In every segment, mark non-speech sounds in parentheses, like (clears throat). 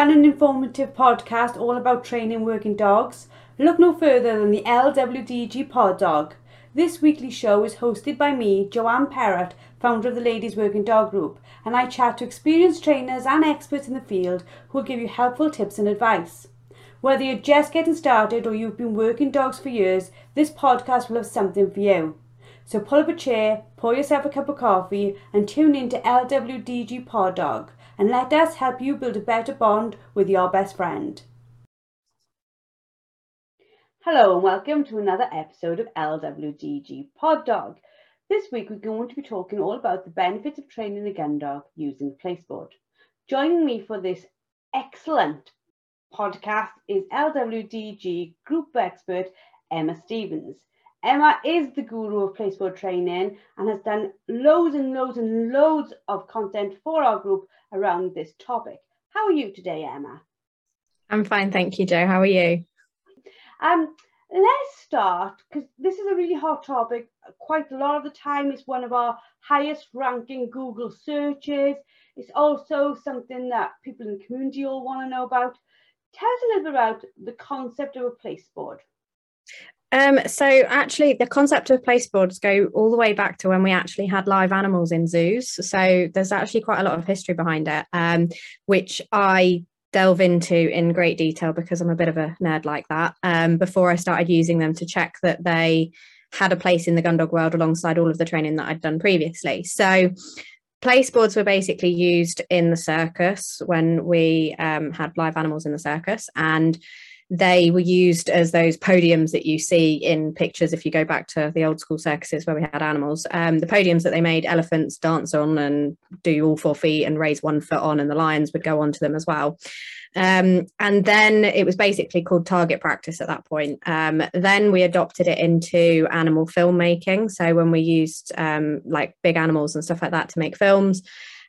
fun and informative podcast all about training working dogs? Look no further than the LWDG Pod Dog. This weekly show is hosted by me, Joanne Perrott, founder of the Ladies Working Dog Group, and I chat to experienced trainers and experts in the field who will give you helpful tips and advice. Whether you're just getting started or you've been working dogs for years, this podcast will have something for you. So pull up a chair, pour yourself a cup of coffee, and tune in to LWDG Pod Dog, and let us help you build a better bond with your best friend. Hello, and welcome to another episode of LWDG Pod Dog. This week, we're going to be talking all about the benefits of training a gun dog using placeboard. Joining me for this excellent podcast is LWDG group expert Emma Stevens. Emma is the guru of placeboard training and has done loads and loads and loads of content for our group around this topic. How are you today, Emma? I'm fine, thank you, Joe. How are you? Um, let's start because this is a really hot topic. Quite a lot of the time, it's one of our highest ranking Google searches. It's also something that people in the community all want to know about. Tell us a little bit about the concept of a placeboard. Um, so actually, the concept of placeboards go all the way back to when we actually had live animals in zoos. So there's actually quite a lot of history behind it, um, which I delve into in great detail because I'm a bit of a nerd like that. Um, before I started using them to check that they had a place in the gun dog world alongside all of the training that I'd done previously. So placeboards were basically used in the circus when we um, had live animals in the circus and they were used as those podiums that you see in pictures if you go back to the old school circuses where we had animals um, the podiums that they made elephants dance on and do all four feet and raise one foot on and the lions would go onto them as well um, and then it was basically called target practice at that point. Um, then we adopted it into animal filmmaking. So when we used um, like big animals and stuff like that to make films,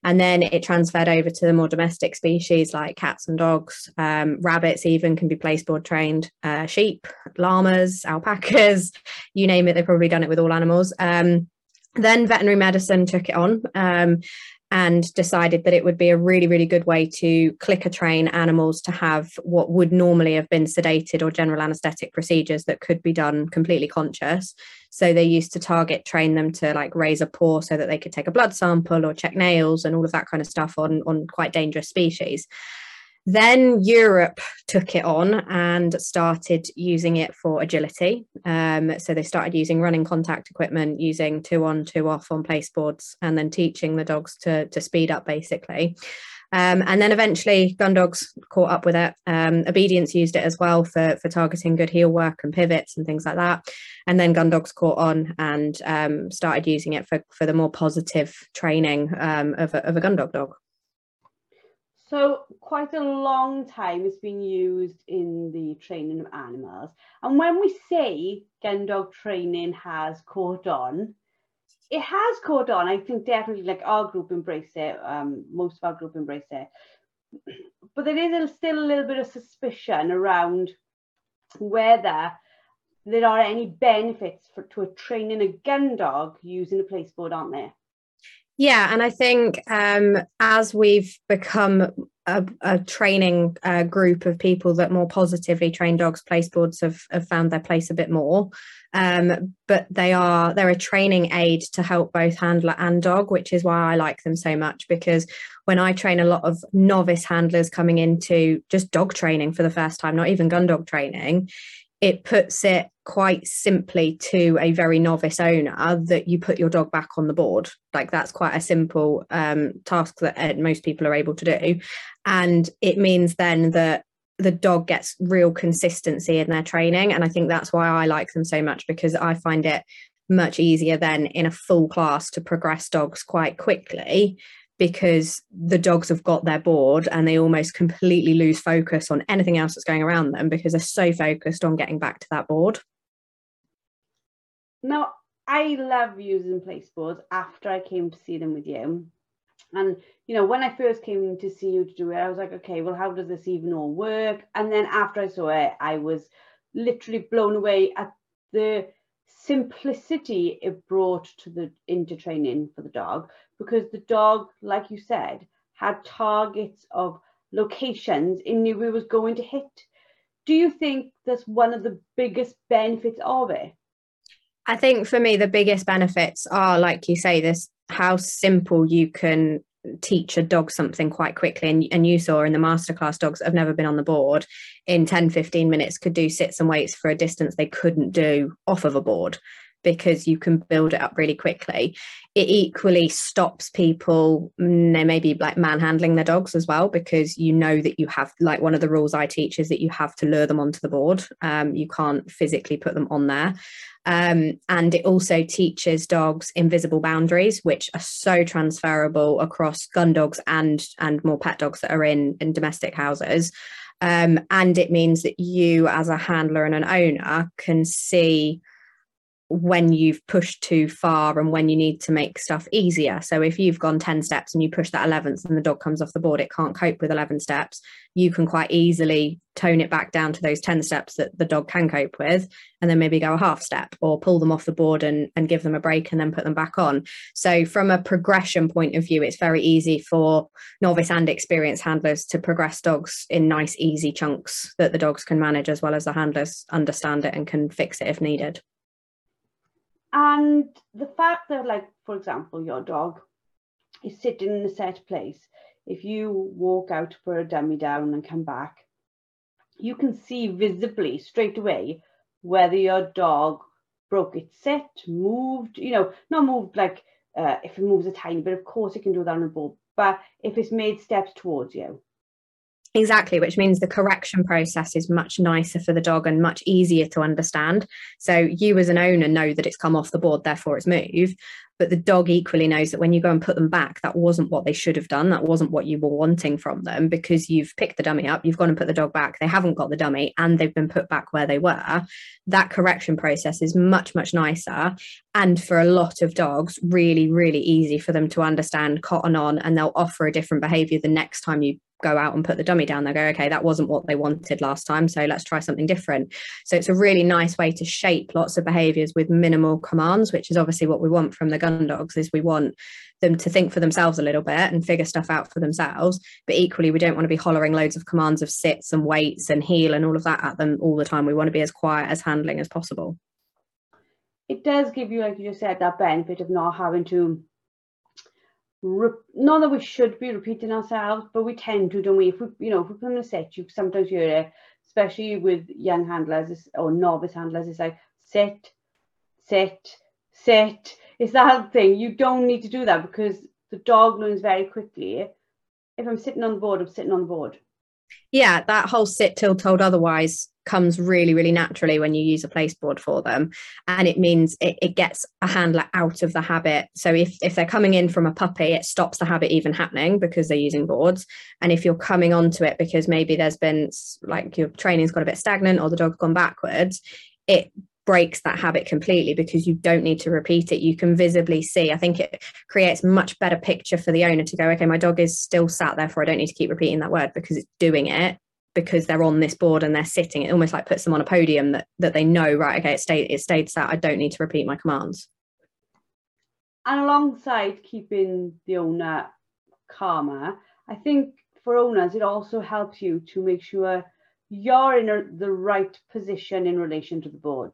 and then it transferred over to the more domestic species like cats and dogs, um, rabbits even can be placeboard trained, uh, sheep, llamas, alpacas, (laughs) you name it. They've probably done it with all animals. Um, then veterinary medicine took it on um, and decided that it would be a really, really good way to clicker train animals to have what would normally have been sedated or general anesthetic procedures that could be done completely conscious. So they used to target train them to like raise a paw so that they could take a blood sample or check nails and all of that kind of stuff on, on quite dangerous species. Then Europe took it on and started using it for agility. Um, so they started using running contact equipment, using two on, two off on placeboards, and then teaching the dogs to, to speed up basically. Um, and then eventually gun dogs caught up with it. Um, obedience used it as well for, for targeting good heel work and pivots and things like that. And then gun dogs caught on and um, started using it for, for the more positive training um, of, a, of a gun dog dog. So quite a long time it's been used in the training of animals. And when we say gun dog training has caught on, it has caught on. I think definitely like our group embrace it, um, most of our group embrace it. (clears throat) But there is still a little bit of suspicion around whether there are any benefits for to a training a gun dog using a placeboard, aren't there? Yeah, and I think um, as we've become a, a training uh, group of people that more positively train dogs, placeboards have, have found their place a bit more. Um, but they are they're a training aid to help both handler and dog, which is why I like them so much. Because when I train a lot of novice handlers coming into just dog training for the first time, not even gun dog training, it puts it quite simply to a very novice owner that you put your dog back on the board. Like that's quite a simple um, task that uh, most people are able to do. And it means then that the dog gets real consistency in their training. And I think that's why I like them so much because I find it much easier than in a full class to progress dogs quite quickly because the dogs have got their board and they almost completely lose focus on anything else that's going around them because they're so focused on getting back to that board. Now, I love using placeboards after I came to see them with you. And, you know, when I first came to see you to do it, I was like, okay, well, how does this even all work? And then after I saw it, I was literally blown away at the simplicity it brought to the into training for the dog because the dog like you said had targets of locations it knew it was going to hit. Do you think that's one of the biggest benefits of it? I think for me, the biggest benefits are, like you say, this how simple you can teach a dog something quite quickly. And, and you saw in the masterclass dogs that have never been on the board in 10 15 minutes could do sits and waits for a distance they couldn't do off of a board because you can build it up really quickly. It equally stops people mm, maybe like manhandling their dogs as well because you know that you have like one of the rules i teach is that you have to lure them onto the board. Um, you can't physically put them on there. Um, and it also teaches dogs invisible boundaries, which are so transferable across gun dogs and and more pet dogs that are in in domestic houses. Um, and it means that you, as a handler and an owner, can see when you've pushed too far and when you need to make stuff easier. So if you've gone 10 steps and you push that 11th and the dog comes off the board, it can't cope with 11 steps, you can quite easily tone it back down to those 10 steps that the dog can cope with and then maybe go a half step or pull them off the board and, and give them a break and then put them back on. So from a progression point of view, it's very easy for novice and experienced handlers to progress dogs in nice, easy chunks that the dogs can manage as well as the handlers understand it and can fix it if needed. And the fact that, like, for example, your dog is sitting in a set place, if you walk out for a dummy down and come back, you can see visibly straight away whether your dog broke its sit, moved, you know, not moved like uh, if it moves a tiny bit, of course it can do that on a ball, but if it's made steps towards you. Exactly, which means the correction process is much nicer for the dog and much easier to understand. So you as an owner know that it's come off the board, therefore it's moved. But the dog equally knows that when you go and put them back, that wasn't what they should have done. That wasn't what you were wanting from them because you've picked the dummy up, you've gone and put the dog back, they haven't got the dummy, and they've been put back where they were. That correction process is much, much nicer. And for a lot of dogs, really, really easy for them to understand, cotton on, and they'll offer a different behavior the next time you go out and put the dummy down, they'll go, okay, that wasn't what they wanted last time. So let's try something different. So it's a really nice way to shape lots of behaviors with minimal commands, which is obviously what we want from the gun dogs is we want them to think for themselves a little bit and figure stuff out for themselves. But equally, we don't want to be hollering loads of commands of sits and waits and heel and all of that at them all the time. We want to be as quiet as handling as possible. It does give you, like you said, that benefit of not having to not that we should be repeating ourselves, but we tend to, don't we? If we, you know, if we put in a set, you sometimes hear it, especially with young handlers or novice handlers, it's like sit, sit, sit. It's that thing. You don't need to do that because the dog learns very quickly. If I'm sitting on the board, I'm sitting on the board. Yeah, that whole sit till told otherwise comes really really naturally when you use a place board for them and it means it, it, gets a handler out of the habit so if, if they're coming in from a puppy it stops the habit even happening because they're using boards and if you're coming onto it because maybe there's been like your training's got a bit stagnant or the dog's gone backwards it breaks that habit completely because you don't need to repeat it. You can visibly see. I think it creates much better picture for the owner to go okay my dog is still sat there for i don't need to keep repeating that word because it's doing it because they're on this board and they're sitting. It almost like puts them on a podium that that they know right okay it stayed it stayed sat. I don't need to repeat my commands. And alongside keeping the owner calmer i think for owners it also helps you to make sure you're in a, the right position in relation to the board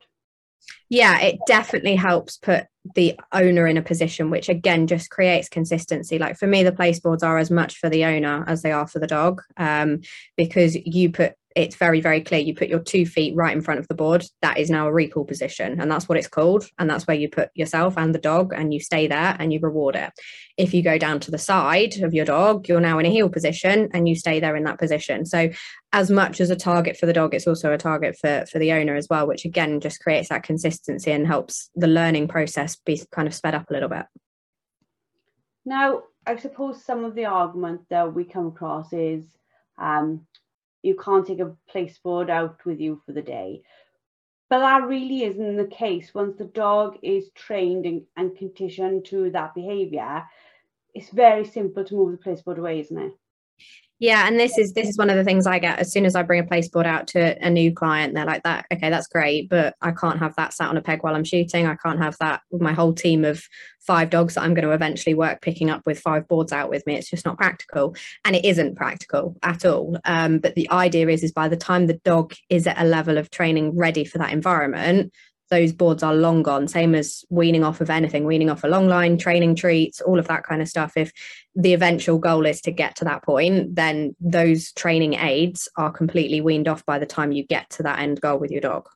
yeah it definitely helps put the owner in a position which again just creates consistency. Like for me the place boards are as much for the owner as they are for the dog um, because you put it's very very clear you put your two feet right in front of the board. That is now a recall position and that's what it's called. And that's where you put yourself and the dog and you stay there and you reward it. If you go down to the side of your dog you're now in a heel position and you stay there in that position. So as much as a target for the dog it's also a target for for the owner as well which again just creates that consistency and helps the learning process be kind of sped up a little bit. Now i suppose some of the argument that we come across is um, you can't take a place board out with you for the day. But that really isn't the case. Once the dog is trained and, and conditioned to that behaviour, it's very simple to move the place board away, isn't it? Yeah, and this is this is one of the things I get as soon as I bring a place board out to a new client. They're like, "That okay, that's great, but I can't have that sat on a peg while I'm shooting. I can't have that with my whole team of five dogs that I'm going to eventually work picking up with five boards out with me. It's just not practical, and it isn't practical at all. Um, but the idea is, is by the time the dog is at a level of training ready for that environment, those boards are long gone. Same as weaning off of anything weaning off a long line training treats all of that kind of stuff. If the eventual goal is to get to that point then those training aids are completely weaned off by the time you get to that end goal with your dog.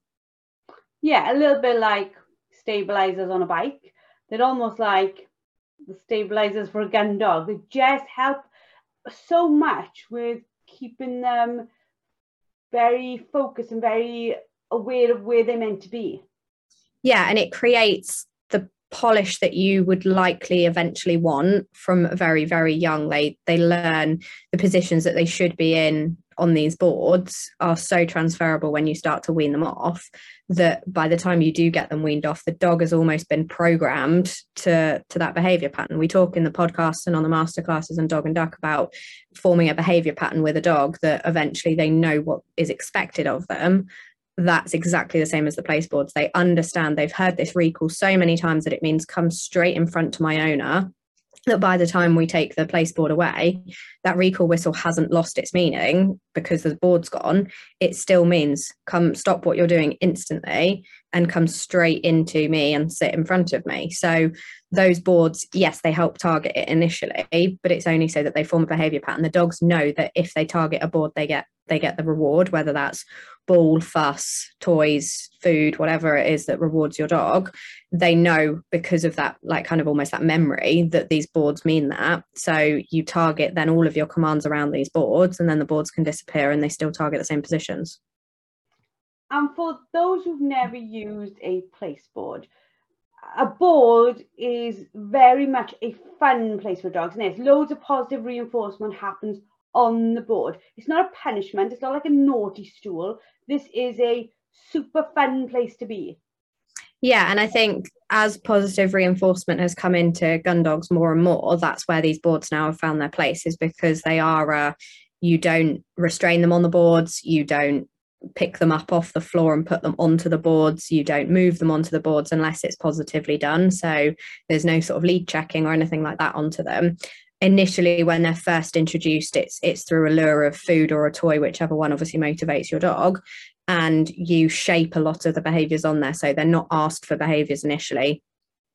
Yeah a little bit like stabilizers on a bike. They're almost like the stabilizers for a gun dog. They just help so much with keeping them very focused and very aware of where they're meant to be yeah and it creates the polish that you would likely eventually want from very very young. They they learn the positions that they should be in on these boards are so transferable when you start to wean them off that by the time you do get them weaned off the dog has almost been programmed to to that behavior pattern. We talk in the podcast and on the masterclasses and dog and duck about forming a behavior pattern with a dog that eventually they know what is expected of them that's exactly the same as the place boards. They understand they've heard this recall so many times that it means come straight in front to my owner. That by the time we take the place board away, that recall whistle hasn't lost its meaning because the board's gone. It still means come stop what you're doing instantly and come straight into me and sit in front of me. So those boards, yes, they help target it initially, but it's only so that they form a behavior pattern. The dogs know that if they target a board, they get they get the reward, whether that's ball, fuss, toys, food, whatever it is that rewards your dog, they know because of that, like kind of almost that memory that these boards mean that. So you target then all of your commands around these boards, and then the boards can disappear and they still target the same positions. And for those who've never used a place board, a board is very much a fun place for dogs. And there's loads of positive reinforcement happens on the board. It's not a punishment. It's not like a naughty stool. This is a super fun place to be. Yeah, and I think as positive reinforcement has come into gun dogs more and more, that's where these boards now have found their place, is because they are, uh, you don't restrain them on the boards, you don't pick them up off the floor and put them onto the boards, you don't move them onto the boards unless it's positively done. So there's no sort of lead checking or anything like that onto them. Initially when they're first introduced it's it's through a lure of food or a toy whichever one obviously motivates your dog. And you shape a lot of the behaviors on there. So they're not asked for behaviors initially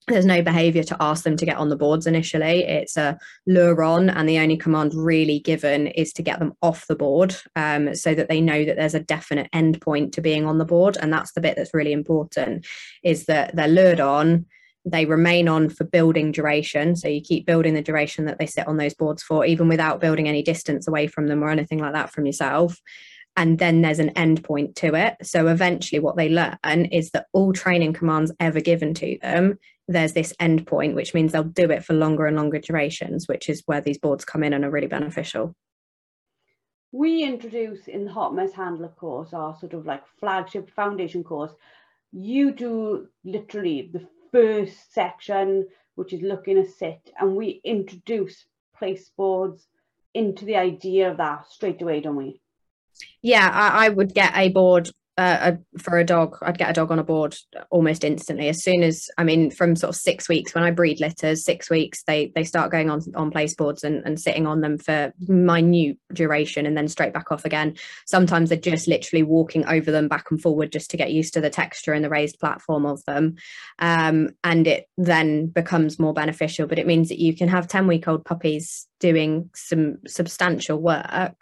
there's no behavior to ask them to get on the boards initially it's a lure on and the only command really given is to get them off the board um, so that they know that there's a definite end point to being on the board and that's the bit that's really important is that they're lured on they remain on for building duration. So you keep building the duration that they sit on those boards for, even without building any distance away from them or anything like that from yourself. And then there's an end point to it. So eventually, what they learn is that all training commands ever given to them, there's this end point, which means they'll do it for longer and longer durations, which is where these boards come in and are really beneficial. We introduce in the Hot Mess Handler course, our sort of like flagship foundation course, you do literally the first section, which is looking a sit, and we introduce place boards into the idea of that straight away, don't we? Yeah, I, I would get a board uh, a, for a dog, I'd get a dog on a board almost instantly. As soon as, I mean, from sort of six weeks when I breed litters, six weeks they they start going on on place boards and, and sitting on them for minute duration and then straight back off again. Sometimes they're just literally walking over them back and forward just to get used to the texture and the raised platform of them, um, and it then becomes more beneficial. But it means that you can have ten week old puppies doing some substantial work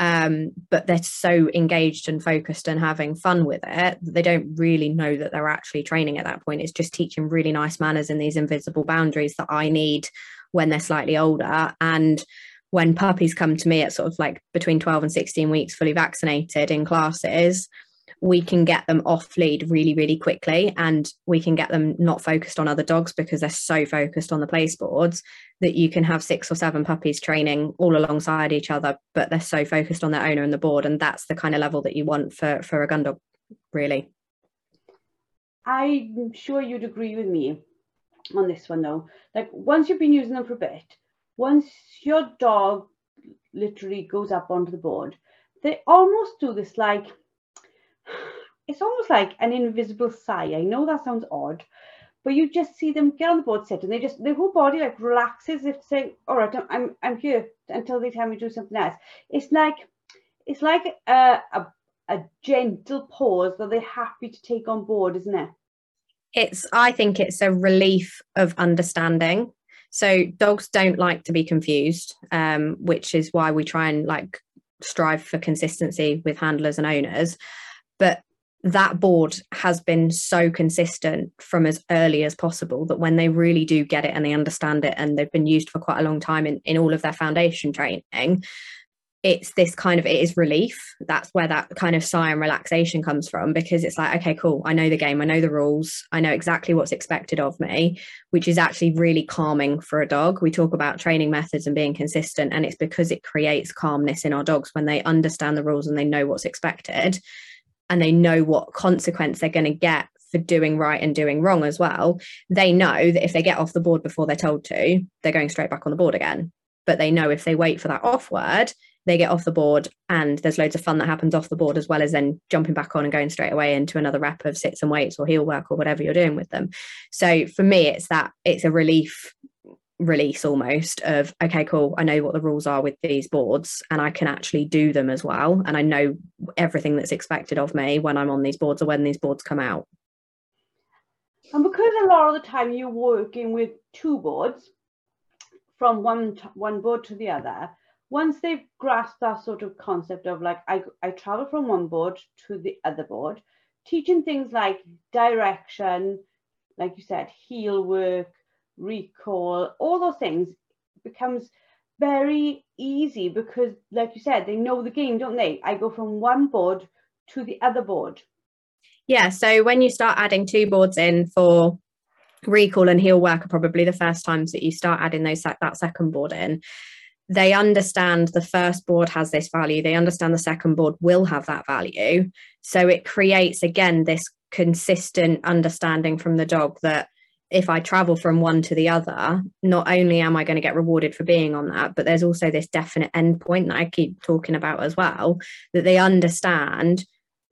um, but they're so engaged and focused and having fun with it they don't really know that they're actually training at that point. It's just teaching really nice manners and these invisible boundaries that i need when they're slightly older. And when puppies come to me at sort of like between 12 and 16 weeks fully vaccinated in classes we can get them off lead really, really quickly and we can get them not focused on other dogs because they're so focused on the place boards that you can have six or seven puppies training all alongside each other, but they're so focused on their owner and the board. And that's the kind of level that you want for, for a gun dog, really. I'm sure you'd agree with me on this one though. Like once you've been using them for a bit, once your dog literally goes up onto the board, they almost do this like it's almost like an invisible sigh. I know that sounds odd, but you just see them get on the board, sit, and they just their whole body like relaxes. If say, "All right, I'm I'm here until they tell me to do something else." It's like it's like a, a a gentle pause that they're happy to take on board, isn't it? It's I think it's a relief of understanding. So dogs don't like to be confused, um, which is why we try and like strive for consistency with handlers and owners. But that board has been so consistent from as early as possible that when they really do get it and they understand it and they've been used for quite a long time in, in all of their foundation training it's this kind of it is relief. That's where that kind of sigh and relaxation comes from because it's like okay cool. I know the game. I know the rules. I know exactly what's expected of me which is actually really calming for a dog. We talk about training methods and being consistent and it's because it creates calmness in our dogs when they understand the rules and they know what's expected and they know what consequence they're going to get for doing right and doing wrong as well, they know that if they get off the board before they're told to, they're going straight back on the board again. But they know if they wait for that off word, they get off the board and there's loads of fun that happens off the board as well as then jumping back on and going straight away into another rep of sits and waits or heel work or whatever you're doing with them. So for me, it's that it's a relief release almost of okay cool i know what the rules are with these boards and i can actually do them as well and i know everything that's expected of me when i'm on these boards or when these boards come out. And because a lot of the time you're working with two boards from one one board to the other once they've grasped that sort of concept of like i, I travel from one board to the other board teaching things like direction like you said heel work recall, all those things becomes very easy because, like you said, they know the game, don't they? I go from one board to the other board. Yeah. So when you start adding two boards in for recall and heel work are probably the first times that you start adding those that second board in they understand the first board has this value they understand the second board will have that value so it creates again this consistent understanding from the dog that if I travel from one to the other, not only am I going to get rewarded for being on that, but there's also this definite endpoint that I keep talking about as well, that they understand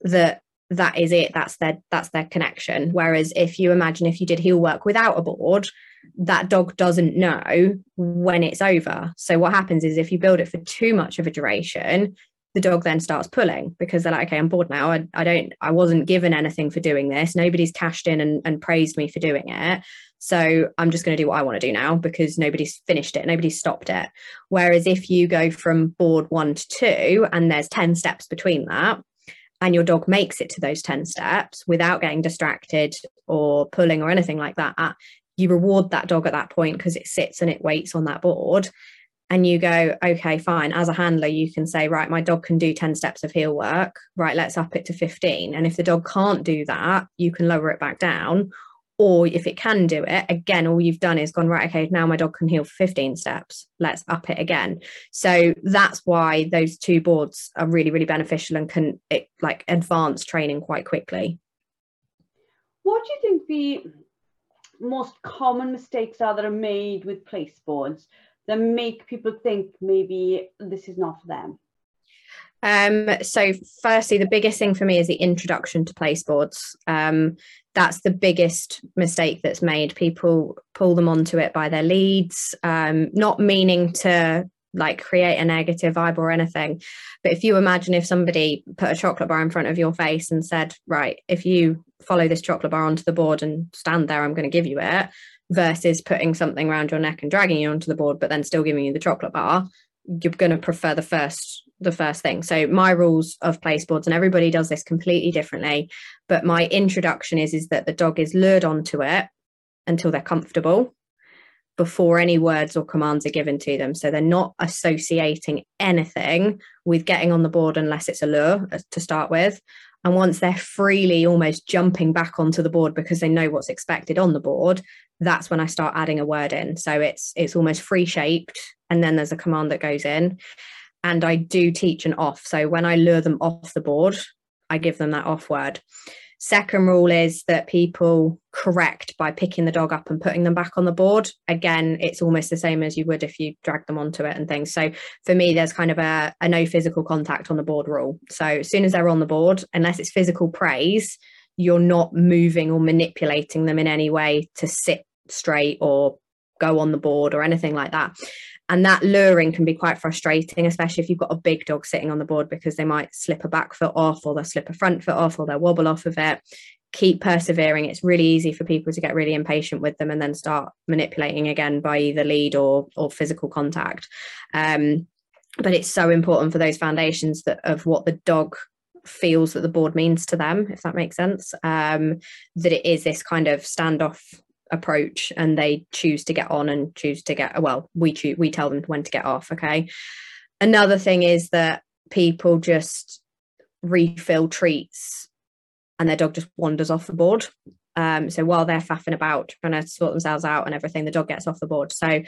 that that is it that's their that's their connection. Whereas if you imagine if you did heel work without a board that dog doesn't know when it's over. So what happens is if you build it for too much of a duration the dog then starts pulling because they're like, okay, I'm bored now. I, I don't, I wasn't given anything for doing this. Nobody's cashed in and, and praised me for doing it. So I'm just going to do what I want to do now because nobody's finished it, nobody's stopped it. Whereas if you go from board one to two and there's 10 steps between that, and your dog makes it to those 10 steps without getting distracted or pulling or anything like that, you reward that dog at that point because it sits and it waits on that board and you go, okay, fine. As a handler, you can say, right, my dog can do 10 steps of heel work. Right, let's up it to 15. And if the dog can't do that, you can lower it back down. Or if it can do it, again, all you've done is gone, right, okay, now my dog can heel 15 steps. Let's up it again. So that's why those two boards are really, really beneficial and can it, like advance training quite quickly. What do you think the most common mistakes are that are made with place boards? That make people think maybe this is not for them? Um, so firstly, the biggest thing for me is the introduction to placeboards. Um, that's the biggest mistake that's made. People pull them onto it by their leads, um, not meaning to like create a negative vibe or anything. But if you imagine if somebody put a chocolate bar in front of your face and said, right, if you follow this chocolate bar onto the board and stand there, I'm going to give you it versus putting something around your neck and dragging you onto the board but then still giving you the chocolate bar you're going to prefer the first the first thing. So my rules of place boards and everybody does this completely differently but my introduction is is that the dog is lured onto it until they're comfortable before any words or commands are given to them. So they're not associating anything with getting on the board unless it's a lure uh, to start with and once they're freely almost jumping back onto the board because they know what's expected on the board, that's when I start adding a word in. So it's it's almost free shaped, and then there's a command that goes in. And I do teach an off. So when I lure them off the board, I give them that off word. Second rule is that people correct by picking the dog up and putting them back on the board. Again, it's almost the same as you would if you drag them onto it and things. So for me, there's kind of a, a no physical contact on the board rule. So as soon as they're on the board, unless it's physical praise, you're not moving or manipulating them in any way to sit straight or go on the board or anything like that. And that luring can be quite frustrating, especially if you've got a big dog sitting on the board because they might slip a back foot off or they'll slip a front foot off or they'll wobble off of it. Keep persevering. It's really easy for people to get really impatient with them and then start manipulating again by either lead or or physical contact. Um, but it's so important for those foundations that of what the dog feels that the board means to them, if that makes sense. Um, that it is this kind of standoff approach and they choose to get on and choose to get well we choose we tell them when to get off okay? Another thing is that people just refill treats and their dog just wanders off the board. Um, so while they're faffing about trying to sort themselves out and everything the dog gets off the board. So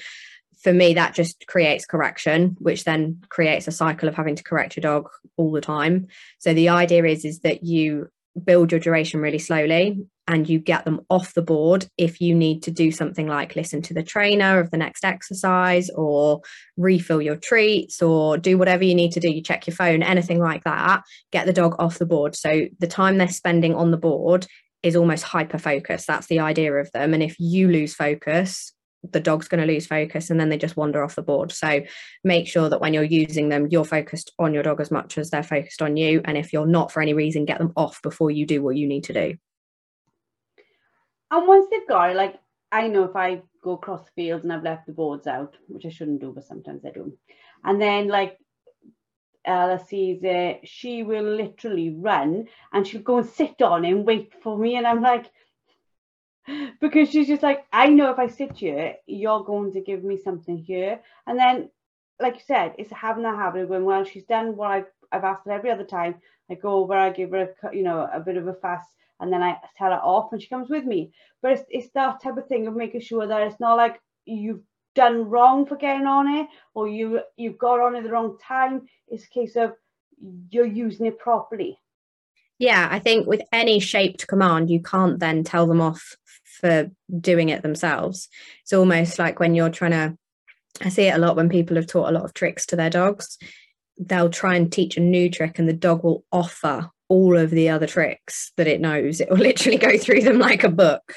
for me that just creates correction which then creates a cycle of having to correct your dog all the time. So the idea is is that you build your duration really slowly and you get them off the board if you need to do something like listen to the trainer of the next exercise or refill your treats or do whatever you need to do you check your phone anything like that get the dog off the board so the time they're spending on the board is almost hyper focus that's the idea of them and if you lose focus the dog's going to lose focus and then they just wander off the board. So make sure that when you're using them, you're focused on your dog as much as they're focused on you. And if you're not for any reason, get them off before you do what you need to do. And once they've got it, like I know if I go across the fields and I've left the boards out, which I shouldn't do, but sometimes I do. And then like Ella sees it, she will literally run and she'll go and sit on and wait for me. And I'm like, (laughs) because she's just like, I know if I sit here, you're going to give me something here. And then, like you said, it's having that habit of going, well, she's done what I've, I've asked her every other time. I go over, I give her, a, you know, a bit of a fuss, and then I tell her off and she comes with me. But it's, it's that type of thing of making sure that it's not like you've done wrong for getting on it or you you've got on it the wrong time. It's a case of you're using it properly. Yeah, I think with any shaped command, you can't then tell them off for doing it themselves. It's almost like when you're trying to, I see it a lot when people have taught a lot of tricks to their dogs. They'll try and teach a new trick, and the dog will offer all of the other tricks that it knows. It will (laughs) literally go through them like a book.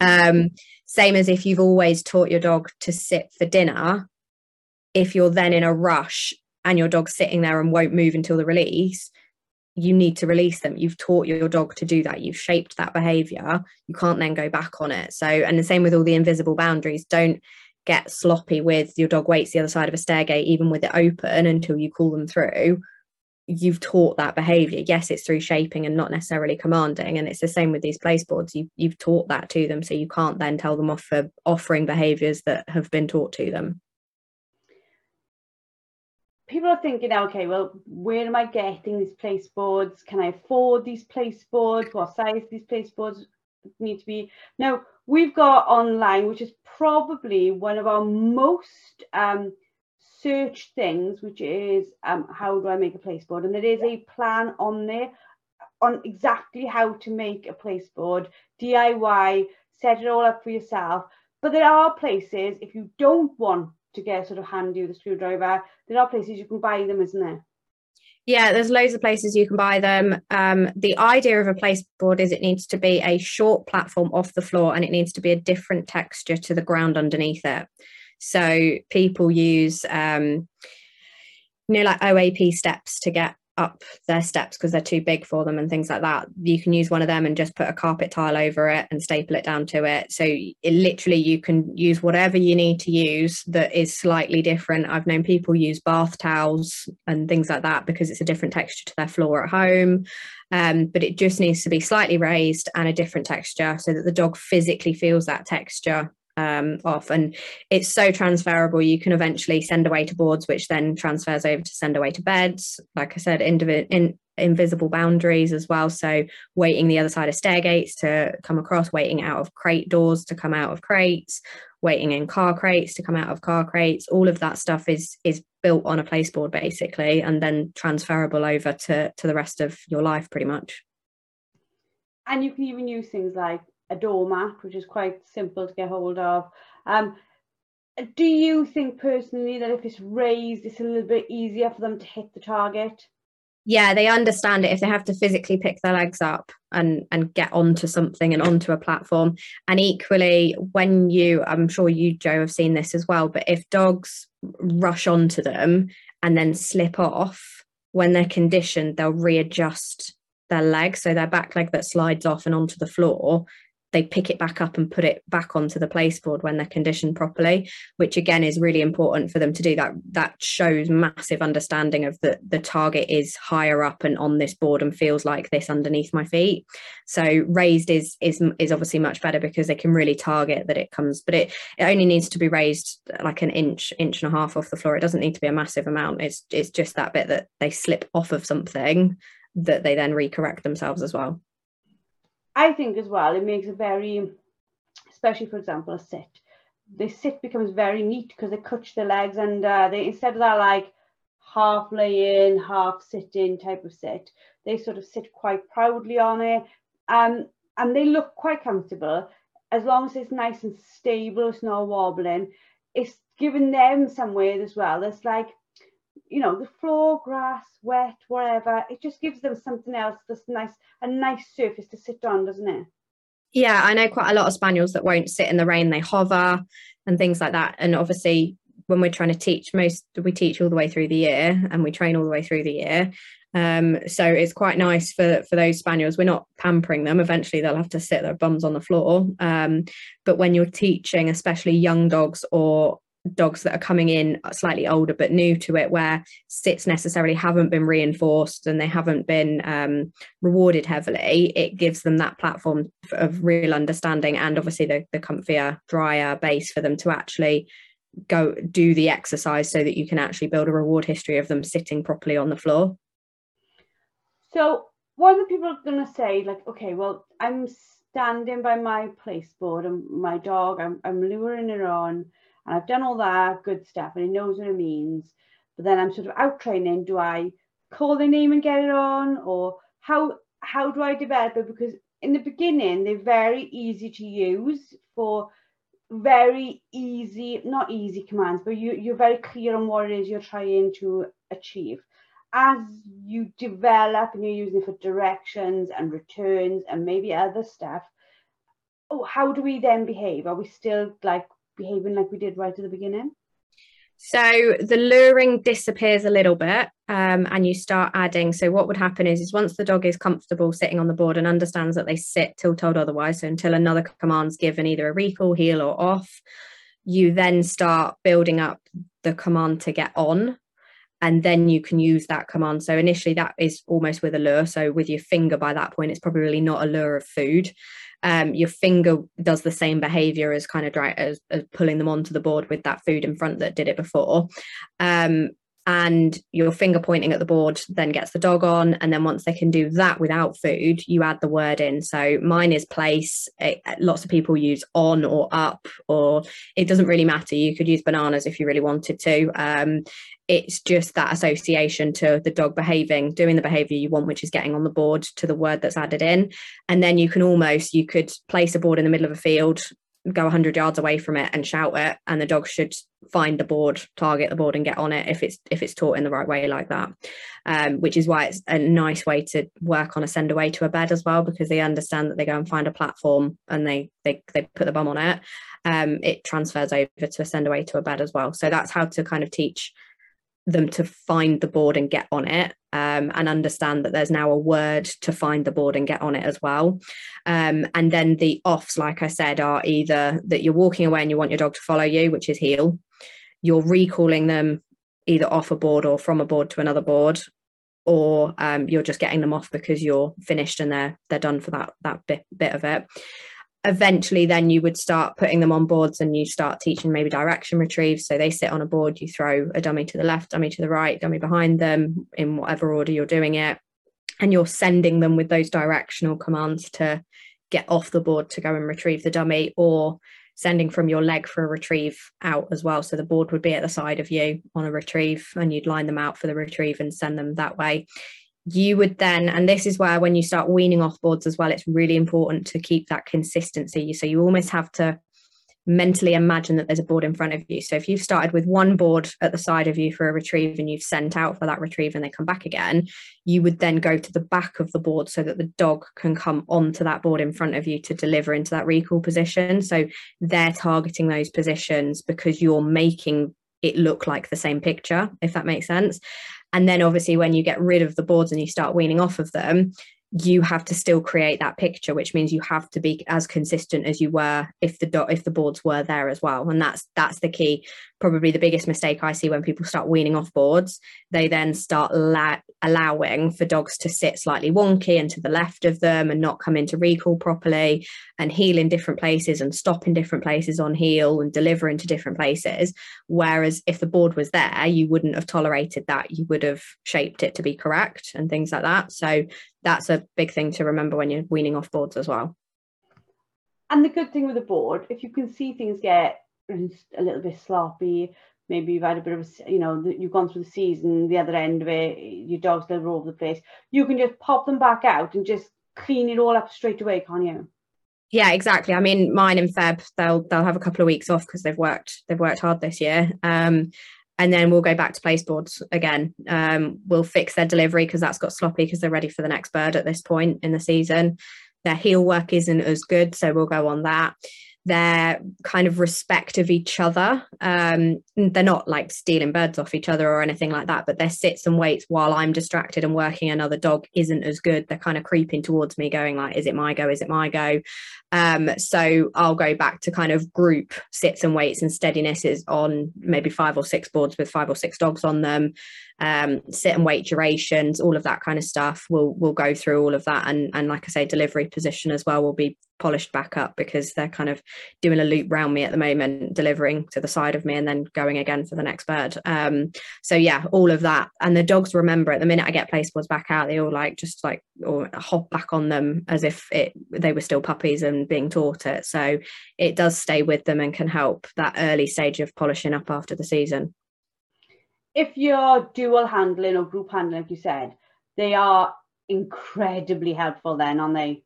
Um, same as if you've always taught your dog to sit for dinner. If you're then in a rush and your dog's sitting there and won't move until the release, you need to release them. You've taught your dog to do that. You've shaped that behavior. You can't then go back on it. So, and the same with all the invisible boundaries. Don't get sloppy with your dog waits the other side of a stairgate, even with it open until you call them through. You've taught that behavior. Yes, it's through shaping and not necessarily commanding. And it's the same with these place boards. You, you've taught that to them. So you can't then tell them off for offering behaviors that have been taught to them people are thinking, okay, well, where am I getting these place boards? Can I afford these place boards? What size these place boards need to be? Now, we've got online, which is probably one of our most um, searched things, which is um, how do I make a place board? And there is a plan on there on exactly how to make a place board, DIY, set it all up for yourself. But there are places, if you don't want to get sort of handy with a screwdriver. There are places you can buy them, isn't there? Yeah, there's loads of places you can buy them. Um, the idea of a place board is it needs to be a short platform off the floor and it needs to be a different texture to the ground underneath it. So people use um, you know like OAP steps to get up their steps because they're too big for them and things like that. You can use one of them and just put a carpet tile over it and staple it down to it. So it literally you can use whatever you need to use that is slightly different. I've known people use bath towels and things like that because it's a different texture to their floor at home. Um, but it just needs to be slightly raised and a different texture so that the dog physically feels that texture um, off. And it's so transferable. You can eventually send away to boards which then transfers over to send away to beds. Like i said in, invisible boundaries as well. So waiting the other side of stairgates to come across waiting out of crate doors to come out of crates waiting in car crates to come out of car crates. All of that stuff is is built on a placeboard basically and then transferable over to to the rest of your life pretty much. And you can even use things like a doormat, which is quite simple to get hold of. Um, do you think personally that if it's raised, it's a little bit easier for them to hit the target? yeah they understand it if they have to physically pick their legs up and and get onto something and onto a platform and equally when you i'm sure you joe have seen this as well but if dogs rush onto them and then slip off when they're conditioned they'll readjust their leg so their back leg that slides off and onto the floor they pick it back up and put it back onto the placeboard when they're conditioned properly, which again is really important for them to do. That that shows massive understanding of the the target is higher up and on this board and feels like this underneath my feet. So raised is is is obviously much better because they can really target that it comes, but it it only needs to be raised uh, like an inch, inch and a half off the floor. It doesn't need to be a massive amount. It's it's just that bit that they slip off of something that they then recorrect themselves as well. I think as well, it makes a very, especially for example, a sit. The sit becomes very neat because they cutch the legs and uh, they instead of that like half lay in, half sit in type of sit, they sort of sit quite proudly on it. Um, and they look quite comfortable as long as it's nice and stable, it's not wobbling. It's giving them somewhere as well. It's like you know, the floor, grass, wet, whatever, it just gives them something else that's nice, a nice surface to sit on, doesn't it? Yeah, I know quite a lot of spaniels that won't sit in the rain, they hover and things like that. And obviously, when we're trying to teach, most we teach all the way through the year and we train all the way through the year. Um, so it's quite nice for for those spaniels. We're not pampering them. Eventually, they'll have to sit their bums on the floor. Um, but when you're teaching, especially young dogs or dogs that are coming in slightly older but new to it where sits necessarily haven't been reinforced and they haven't been um, rewarded heavily it gives them that platform of real understanding and obviously the, the comfier drier base for them to actually go do the exercise so that you can actually build a reward history of them sitting properly on the floor. So what are people going to say? Like okay well i'm standing by my place board and my dog i'm, I'm luring it on and I've done all that good stuff and he knows what it means. But then I'm sort of out training. Do I call the name and get it on? Or how how do I develop it? Because in the beginning, they're very easy to use for very easy, not easy commands, but you, you're very clear on what it is you're trying to achieve. As you develop and you're using it for directions and returns and maybe other stuff, oh, how do we then behave? Are we still like behaving like we did right at the beginning? So the luring disappears a little bit um, and you start adding. So what would happen is, is once the dog is comfortable sitting on the board and understands that they sit till told otherwise, so until another command's given, either a recall, heel or off, you then start building up the command to get on and then you can use that command. So initially that is almost with a lure. So with your finger by that point, it's probably really not a lure of food um, your finger does the same behavior as kind of dry as, as, pulling them onto the board with that food in front that did it before. Um, and your finger pointing at the board then gets the dog on. And then once they can do that without food, you add the word in. So mine is place. It, lots of people use on or up, or it doesn't really matter. You could use bananas if you really wanted to. Um, it's just that association to the dog behaving doing the behavior you want which is getting on the board to the word that's added in and then you can almost you could place a board in the middle of a field go 100 yards away from it and shout it and the dog should find the board target the board and get on it if it's if it's taught in the right way like that. Um, which is why it's a nice way to work on a send away to a bed as well because they understand that they go and find a platform and they they, they put the bum on it. Um, it transfers over to a send away to a bed as well. So that's how to kind of teach them to find the board and get on it um, and understand that there's now a word to find the board and get on it as well. Um, and then the offs, like I said, are either that you're walking away and you want your dog to follow you, which is heel, you're recalling them either off a board or from a board to another board, or um, you're just getting them off because you're finished and they're they're done for that that bit, bit of it eventually then you would start putting them on boards and you start teaching maybe direction retrieve so they sit on a board you throw a dummy to the left dummy to the right dummy behind them in whatever order you're doing it. And you're sending them with those directional commands to get off the board to go and retrieve the dummy or sending from your leg for a retrieve out as well. So the board would be at the side of you on a retrieve and you'd line them out for the retrieve and send them that way you would then, and this is where when you start weaning off boards as well, it's really important to keep that consistency. So you almost have to mentally imagine that there's a board in front of you. So if you've started with one board at the side of you for a retrieve and you've sent out for that retrieve and they come back again, you would then go to the back of the board so that the dog can come onto that board in front of you to deliver into that recall position. So they're targeting those positions because you're making it look like the same picture, if that makes sense. And then obviously when you get rid of the boards and you start weaning off of them, you have to still create that picture which means you have to be as consistent as you were if the do- if the boards were there as well. And that's that's the key. Probably the biggest mistake i see when people start weaning off boards they then start la- allowing for dogs to sit slightly wonky and to the left of them and not come into recall properly and heel in different places and stop in different places on heel and deliver into different places. Whereas if the board was there you wouldn't have tolerated that. You would have shaped it to be correct and things like that. So that's a big thing to remember when you're weaning off boards as well. And the good thing with a board, if you can see things get a little bit sloppy, maybe you've had a bit of a, you know, you've gone through the season, the other end of it, your dog's all over the place, you can just pop them back out and just clean it all up straight away, can't you? Yeah, exactly. I mean, mine in Feb, they'll they'll have a couple of weeks off because they've worked they've worked hard this year. Um, and then we'll go back to placeboards again. Um, we'll fix their delivery because that's got sloppy because they're ready for the next bird at this point in the season. Their heel work isn't as good, so we'll go on that their kind of respect of each other. Um, they're not like stealing birds off each other or anything like that, but their sits and waits while I'm distracted and working another dog isn't as good. They're kind of creeping towards me, going like, "Is it my go? Is it my go?" Um, so I'll go back to kind of group sits and waits and steadinesses on maybe five or six boards with five or six dogs on them um, sit and wait durations, all of that kind of stuff. We'll we'll go through all of that, and and like I say, delivery position as well will be polished back up because they're kind of doing a loop round me at the moment, delivering to the side of me, and then going again for the next bird. Um, so yeah, all of that, and the dogs remember it. The minute I get placeboards back out, they all like just like or hop back on them as if it they were still puppies and being taught it. So it does stay with them and can help that early stage of polishing up after the season if you're dual handling or group handling, like you said, they are incredibly helpful then, aren't they?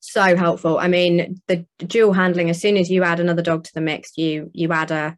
So helpful. I mean, the dual handling, as soon as you add another dog to the mix, you you add a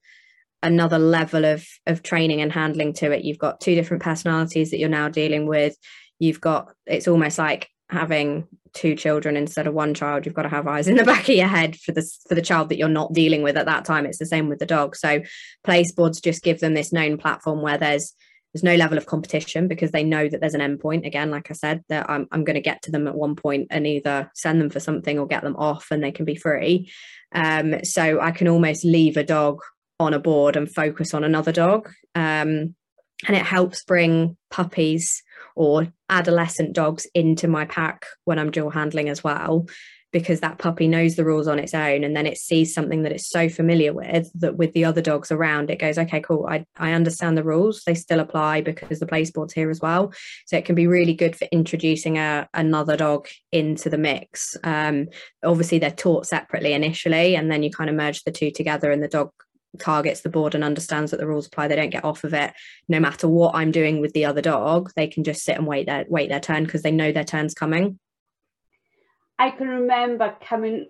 another level of of training and handling to it. You've got two different personalities that you're now dealing with. You've got it's almost like having two children instead of one child you've got to have eyes in the (laughs) back of your head for the for the child that you're not dealing with at that time. It's the same with the dog. So placeboards just give them this known platform where there's there's no level of competition because they know that there's an endpoint. Again like i said that i'm, I'm going to get to them at one point and either send them for something or get them off and they can be free. Um, so i can almost leave a dog on a board and focus on another dog. Um, and it helps bring puppies or adolescent dogs into my pack when I'm dual handling as well because that puppy knows the rules on its own and then it sees something that it's so familiar with that with the other dogs around it goes okay cool I, I understand the rules they still apply because the placeboard's here as well. So it can be really good for introducing a, another dog into the mix. Um, obviously they're taught separately initially and then you kind of merge the two together and the dog targets the board and understands that the rules apply. They don't get off of it. No matter what i'm doing with the other dog they can just sit and wait their wait their turn because they know their turn's coming. I can remember coming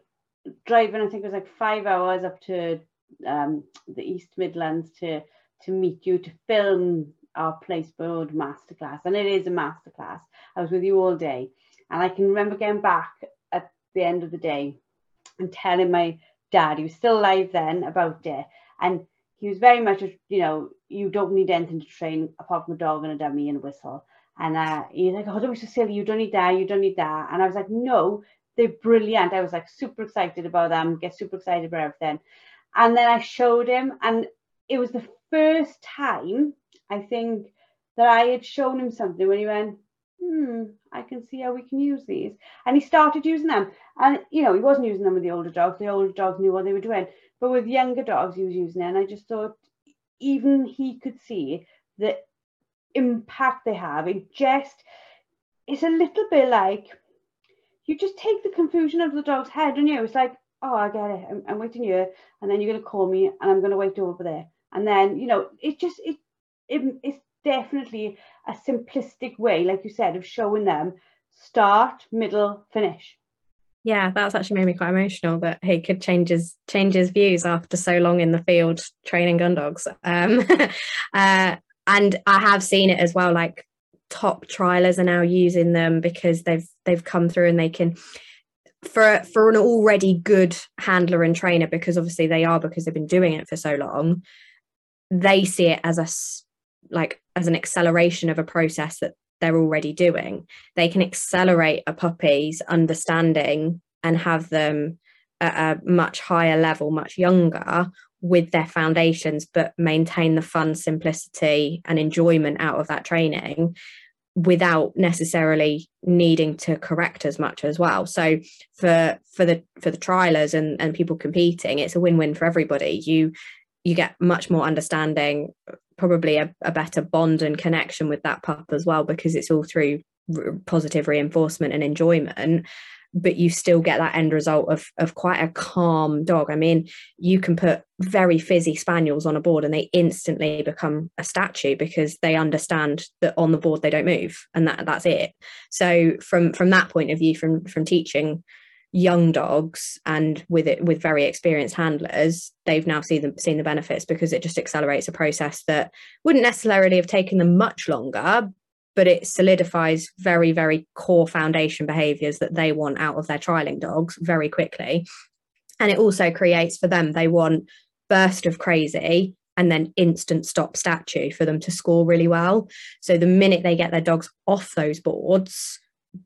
driving i think it was like five hours up to um, the east midlands to to meet you to film our place placeboard masterclass. And it is a masterclass. I was with you all day. And i can remember getting back at the end of the day and telling my dad he was still alive then about it and he was very much, you know, you don't need anything to train apart from a dog and a dummy and a whistle. And uh, he's like, oh, don't be so silly. You don't need that. You don't need that. And I was like, no, they're brilliant. I was like super excited about them, get super excited about everything. And then I showed him, and it was the first time I think that I had shown him something when he went, hmm, I can see how we can use these. And he started using them. And, you know, he wasn't using them with the older dogs. The older dogs knew what they were doing. But with younger dogs, he was using it. And I just thought, even he could see the impact they have. It just, it's a little bit like you just take the confusion out of the dog's head, and you? It's like, oh, I get it. I'm, I'm waiting here. And then you're going to call me, and I'm going to wait over there. And then, you know, it just, it, it it's definitely a simplistic way, like you said, of showing them start, middle, finish. Yeah, that's actually made me quite emotional that he could change his change his views after so long in the field training gun dogs. Um, (laughs) uh, and I have seen it as well. Like top trialers are now using them because they've they've come through and they can for for an already good handler and trainer because obviously they are because they've been doing it for so long they see it as a like as an acceleration of a process that they're already doing they can accelerate a puppy's understanding and have them at a much higher level much younger with their foundations but maintain the fun simplicity and enjoyment out of that training without necessarily needing to correct as much as well. So for for the for the trialers and and people competing it's a win-win for everybody. You you get much more understanding probably a, a better bond and connection with that pup as well because it's all through positive reinforcement and enjoyment but you still get that end result of of quite a calm dog. I mean, you can put very fizzy spaniels on a board and they instantly become a statue because they understand that on the board they don't move and that that's it. So from from that point of view, from from teaching young dogs and with it with very experienced handlers they've now seen the seen the benefits because it just accelerates a process that wouldn't necessarily have taken them much longer but it solidifies very, very core foundation behaviors that they want out of their trialing dogs very quickly. And it also creates for them, they want burst of crazy and then instant stop statue for them to score really well. So the minute they get their dogs off those boards,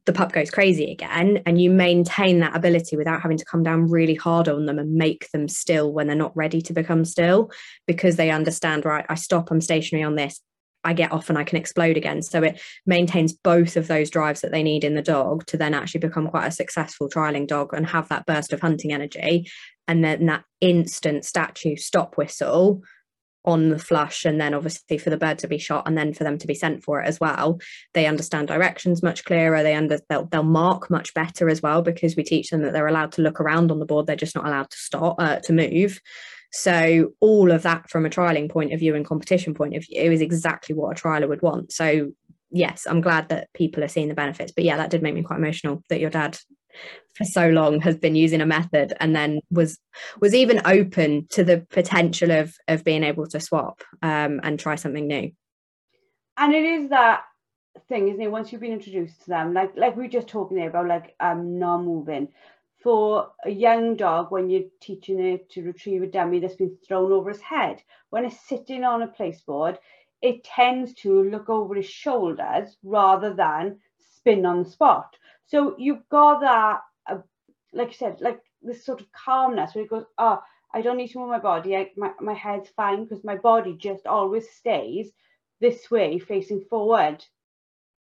the pup goes crazy again and you maintain that ability without having to come down really hard on them and make them still when they're not ready to become still because they understand right i stop i'm stationary on this I get off and I can explode again. So it maintains both of those drives that they need in the dog to then actually become quite a successful trialing dog and have that burst of hunting energy. And then that instant statue stop whistle on the flush and then obviously for the bird to be shot and then for them to be sent for it as well they understand directions much clearer they under they'll, they'll mark much better as well because we teach them that they're allowed to look around on the board they're just not allowed to stop uh, to move so all of that from a trialing point of view and competition point of view is exactly what a trialer would want. So yes, I'm glad that people are seeing the benefits. But yeah, that did make me quite emotional that your dad for so long has been using a method and then was was even open to the potential of of being able to swap um, and try something new. And it is that thing, isn't it? Once you've been introduced to them, like like we were just talking there about like um non-moving for a young dog when you're teaching it to retrieve a dummy that's been thrown over his head. When it's sitting on a placeboard, it tends to look over his shoulders rather than spin on the spot. So you've got that, uh, like you said, like this sort of calmness where it goes, oh, I don't need to move my body. I, my, my head's fine because my body just always stays this way, facing forward.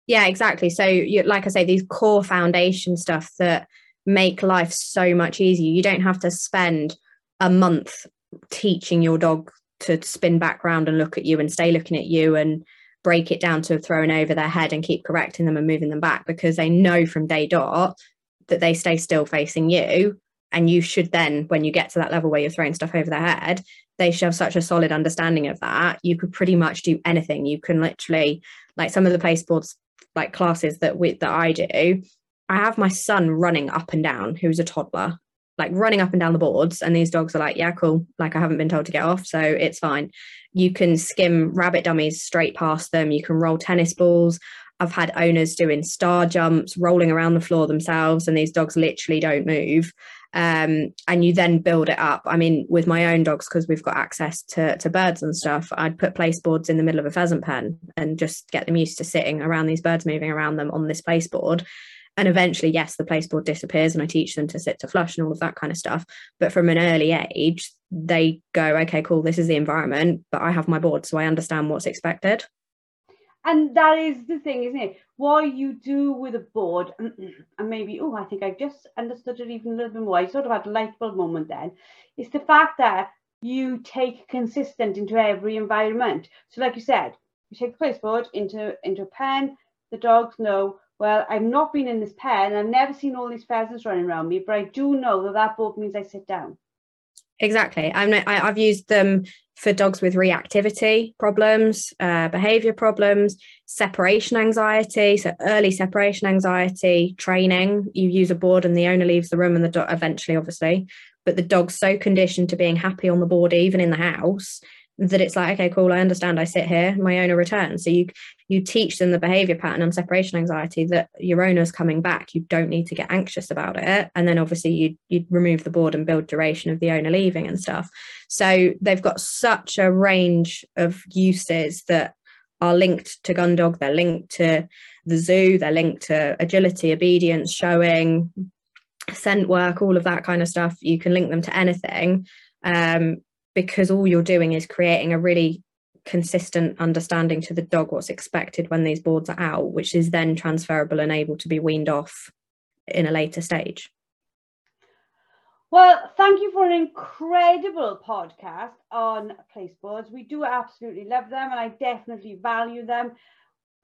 Yeah, exactly. So, you, like I say, these core foundation stuff that make life so much easier. You don't have to spend a month teaching your dog to spin back round and look at you and stay looking at you and break it down to throwing over their head and keep correcting them and moving them back because they know from day dot that they stay still facing you. And you should then, when you get to that level where you're throwing stuff over their head, they should have such a solid understanding of that. You could pretty much do anything. You can literally, like some of the place sports like classes that we that I do, I have my son running up and down, who's a toddler, like running up and down the boards. And these dogs are like, yeah, cool. Like I haven't been told to get off, so it's fine. You can skim rabbit dummies straight past them. You can roll tennis balls. I've had owners doing star jumps, rolling around the floor themselves, and these dogs literally don't move. Um, and you then build it up. I mean, with my own dogs, because we've got access to, to birds and stuff, I'd put place boards in the middle of a pheasant pen and just get them used to sitting around these birds moving around them on this place board and eventually yes the place board disappears and i teach them to sit to flush and all of that kind of stuff. But from an early age they go okay cool this is the environment but i have my board so i understand what's expected. And that is the thing isn't it? What you do with a board and (clears throat) maybe oh i think i just understood it even a little bit more. I sort of had a light bulb moment then. Is the fact that you take consistent into every environment. So like you said you take the placeboard into into a pen the dogs know well, I've not been in this pen and I've never seen all these pheasants running around me, but I do know that that book means I sit down. Exactly. I'm I, I've used them for dogs with reactivity problems, uh, behavior problems, separation anxiety, so early separation anxiety, training. You use a board and the owner leaves the room and the dog eventually, obviously, but the dog's so conditioned to being happy on the board, even in the house, that it's like okay cool i understand i sit here my owner returns so you you teach them the behavior pattern on separation anxiety that your owner's coming back. You don't need to get anxious about it. And then obviously you you remove the board and build duration of the owner leaving and stuff. So they've got such a range of uses that are linked to gun dog. They're linked to the zoo. They're linked to agility obedience showing scent work all of that kind of stuff. You can link them to anything um, because all you're doing is creating a really consistent understanding to the dog what's expected when these boards are out, which is then transferable and able to be weaned off in a later stage. Well, thank you for an incredible podcast on place boards. We do absolutely love them and I definitely value them.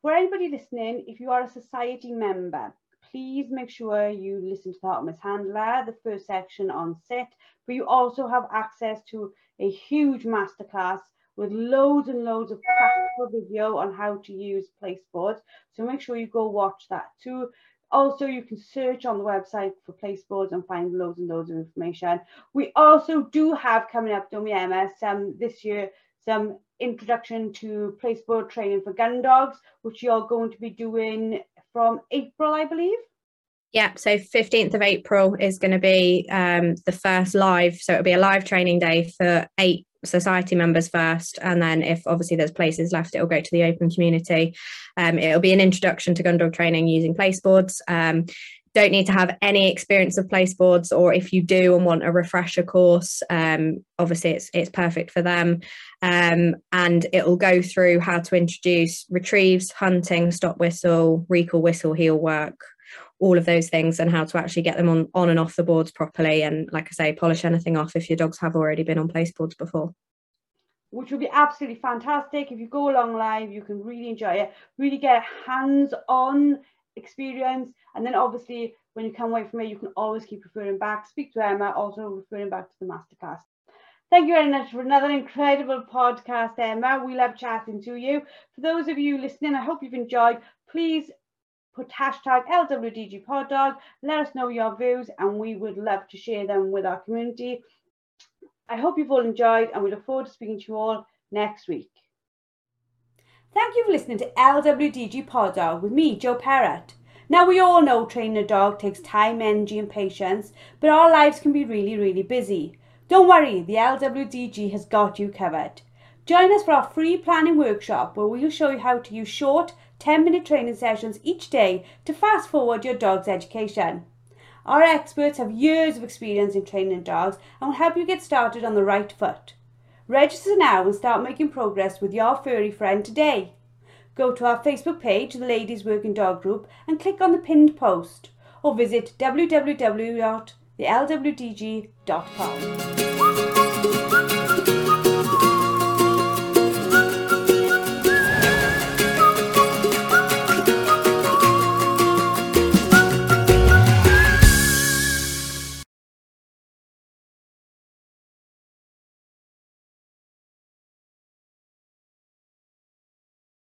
For anybody listening, if you are a society member, please make sure you listen to the Hartmus Handler, the first section on sit, but you also have access to a huge masterclass with loads and loads of practical video on how to use placeboards. So make sure you go watch that too. Also, you can search on the website for placeboards and find loads and loads of information. We also do have coming up, we, Emma, some this year, some introduction to placeboard training for gun dogs, which you're going to be doing from April, I believe. Yeah, so 15th of April is going to be um, the first live. So it'll be a live training day for eight society members first. And then, if obviously there's places left, it'll go to the open community. Um, it'll be an introduction to gun dog training using placeboards. Um, don't need to have any experience of placeboards, or if you do and want a refresher course, um, obviously it's it's perfect for them. Um, and it'll go through how to introduce retrieves, hunting, stop whistle, recall whistle, heel work, all of those things and how to actually get them on on and off the boards properly. And like i say polish anything off if your dogs have already been on place boards before. Which will be absolutely fantastic. If you go along live you can really enjoy it. Really get a hands-on experience. And then obviously when you come away from it you can always keep referring back. Speak to emma also referring back to the masterclass. Thank you very much for another incredible podcast, Emma. We love chatting to you. For those of you listening, I hope you've enjoyed. Please put hashtag LWDG Pod Dog. Let us know your views, and we would love to share them with our community. I hope you've all enjoyed, and we look forward to speaking to you all next week. Thank you for listening to LWDG Pod Dog with me, Jo Parrott. Now, we all know training a dog takes time, energy, and patience, but our lives can be really, really busy. Don't worry, the LWDG has got you covered. Join us for our free planning workshop where we'll show you how to use short, 10 minute training sessions each day to fast forward your dog's education. Our experts have years of experience in training dogs and will help you get started on the right foot. Register now and start making progress with your furry friend today. Go to our Facebook page, the Ladies Working Dog Group, and click on the pinned post or visit www.thelwdg.com.